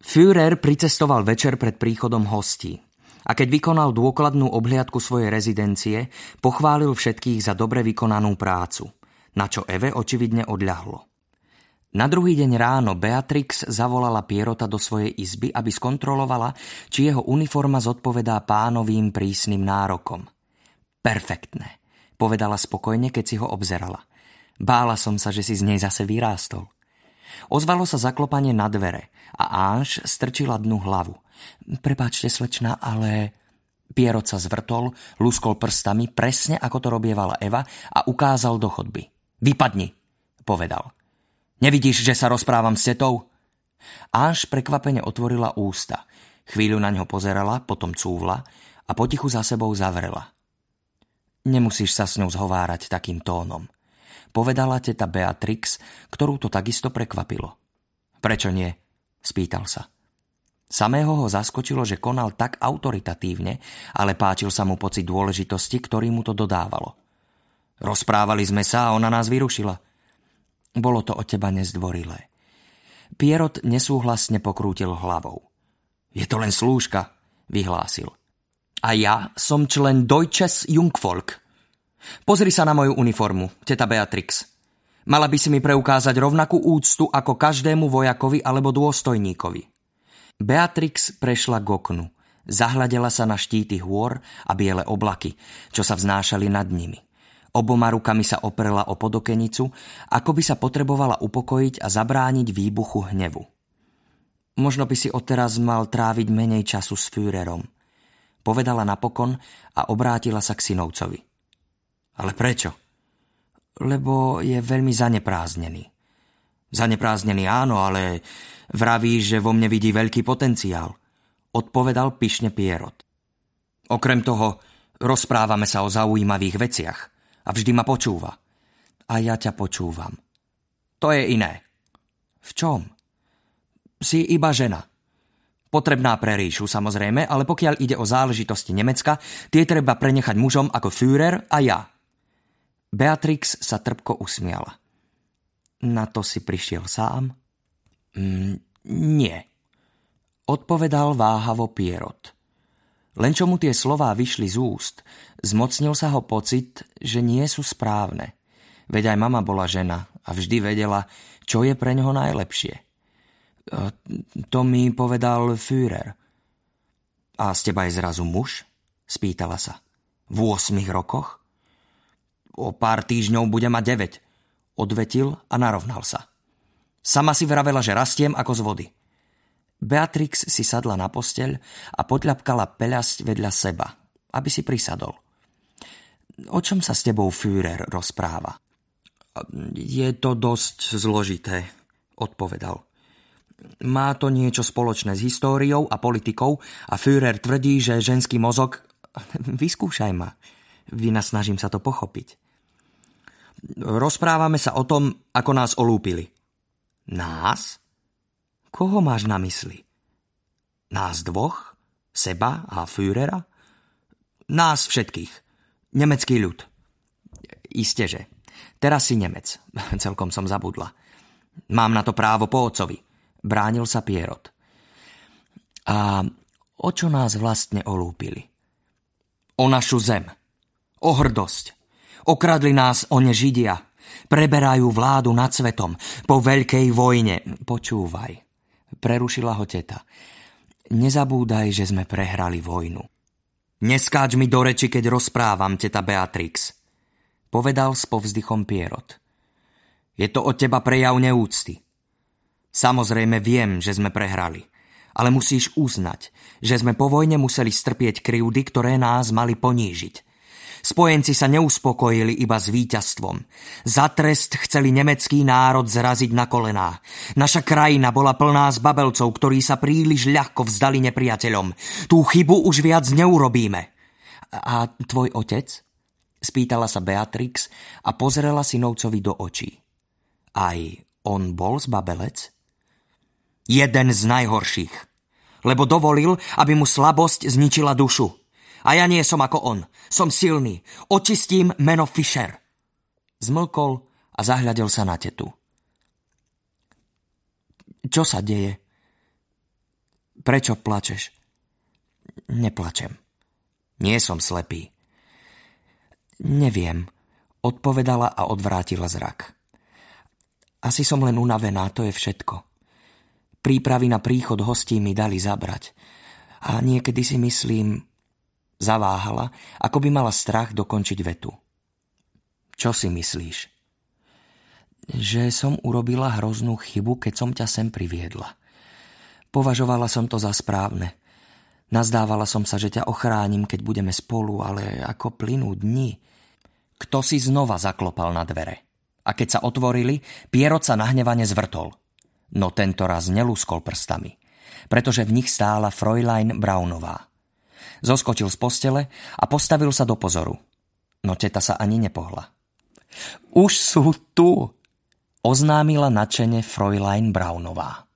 Führer pricestoval večer pred príchodom hostí a keď vykonal dôkladnú obhliadku svojej rezidencie, pochválil všetkých za dobre vykonanú prácu, na čo Eve očividne odľahlo. Na druhý deň ráno Beatrix zavolala Pierota do svojej izby, aby skontrolovala, či jeho uniforma zodpovedá pánovým prísnym nárokom. Perfektné, povedala spokojne, keď si ho obzerala. Bála som sa, že si z nej zase vyrástol. Ozvalo sa zaklopanie na dvere a Anž strčila dnu hlavu. Prepáčte, slečna, ale... Pierot sa zvrtol, luskol prstami, presne ako to robievala Eva a ukázal do chodby. Vypadni, povedal. Nevidíš, že sa rozprávam s tetou? Anž prekvapene otvorila ústa. Chvíľu na ňo pozerala, potom cúvla a potichu za sebou zavrela. Nemusíš sa s ňou zhovárať takým tónom. Povedala teta Beatrix, ktorú to takisto prekvapilo. Prečo nie? Spýtal sa. Samého ho zaskočilo, že konal tak autoritatívne, ale páčil sa mu pocit dôležitosti, ktorý mu to dodávalo. Rozprávali sme sa a ona nás vyrušila. Bolo to od teba nezdvorilé. Pierot nesúhlasne pokrútil hlavou. Je to len slúžka, vyhlásil. A ja som člen Deutsches Jungvolk. Pozri sa na moju uniformu, teta Beatrix. Mala by si mi preukázať rovnakú úctu ako každému vojakovi alebo dôstojníkovi. Beatrix prešla k oknu. Zahľadela sa na štíty hôr a biele oblaky, čo sa vznášali nad nimi. Oboma rukami sa oprela o podokenicu, ako by sa potrebovala upokojiť a zabrániť výbuchu hnevu. Možno by si odteraz mal tráviť menej času s Führerom. Povedala napokon a obrátila sa k synovcovi. Ale prečo? Lebo je veľmi zanepráznený. Zanepráznený áno, ale Vraví, že vo mne vidí veľký potenciál. Odpovedal pyšne Pierot. Okrem toho, rozprávame sa o zaujímavých veciach a vždy ma počúva. A ja ťa počúvam. To je iné. V čom? Si iba žena. Potrebná pre ríšu, samozrejme, ale pokiaľ ide o záležitosti Nemecka, tie treba prenechať mužom ako Führer a ja. Beatrix sa trpko usmiala. Na to si prišiel sám? Mm, nie. Odpovedal váhavo Pierot. Len čo mu tie slová vyšli z úst, zmocnil sa ho pocit, že nie sú správne. Veď aj mama bola žena a vždy vedela, čo je pre ňoho najlepšie. To mi povedal Führer. A z teba je zrazu muž? Spýtala sa. V 8 rokoch? O pár týždňov bude mať 9. Odvetil a narovnal sa. Sama si vravela, že rastiem ako z vody. Beatrix si sadla na posteľ a podľapkala peľasť vedľa seba, aby si prisadol. O čom sa s tebou Führer rozpráva? Je to dosť zložité, odpovedal. Má to niečo spoločné s históriou a politikou a Führer tvrdí, že ženský mozog... Vyskúšaj ma. Vynasnažím sa to pochopiť. Rozprávame sa o tom, ako nás olúpili. Nás? Koho máš na mysli? Nás dvoch? Seba a Führera? Nás všetkých. Nemecký ľud. Isteže. Teraz si Nemec. Celkom som zabudla. Mám na to právo po otcovi. Bránil sa Pierot. A o čo nás vlastne olúpili? O našu zem. O hrdosť. Okradli nás o ne Židia. Preberajú vládu nad svetom po veľkej vojne. Počúvaj, prerušila ho teta. Nezabúdaj, že sme prehrali vojnu. Neskáč mi do reči, keď rozprávam, teta Beatrix. Povedal s povzdychom Pierot. Je to od teba prejav neúcty. Samozrejme viem, že sme prehrali. Ale musíš uznať, že sme po vojne museli strpieť krivdy, ktoré nás mali ponížiť. Spojenci sa neuspokojili iba s víťazstvom. Za trest chceli nemecký národ zraziť na kolená. Naša krajina bola plná zbabelcov, ktorí sa príliš ľahko vzdali nepriateľom. Tú chybu už viac neurobíme. A tvoj otec? Spýtala sa Beatrix a pozrela synovcovi do očí. Aj on bol zbabelec? Jeden z najhorších. Lebo dovolil, aby mu slabosť zničila dušu. A ja nie som ako on. Som silný. Očistím meno Fischer. Zmlkol a zahľadil sa na tetu. Čo sa deje? Prečo plačeš? Neplačem. Nie som slepý. Neviem, odpovedala a odvrátila zrak. Asi som len unavená, to je všetko. Prípravy na príchod hostí mi dali zabrať. A niekedy si myslím, zaváhala, ako by mala strach dokončiť vetu. Čo si myslíš? Že som urobila hroznú chybu, keď som ťa sem priviedla. Považovala som to za správne. Nazdávala som sa, že ťa ochránim, keď budeme spolu, ale ako plynú dni. Kto si znova zaklopal na dvere? A keď sa otvorili, Pierot sa nahnevane zvrtol. No tento raz nelúskol prstami, pretože v nich stála Fräulein Braunová. Zoskočil z postele a postavil sa do pozoru. No teta sa ani nepohla. Už sú tu, oznámila nadšene Fräulein Braunová.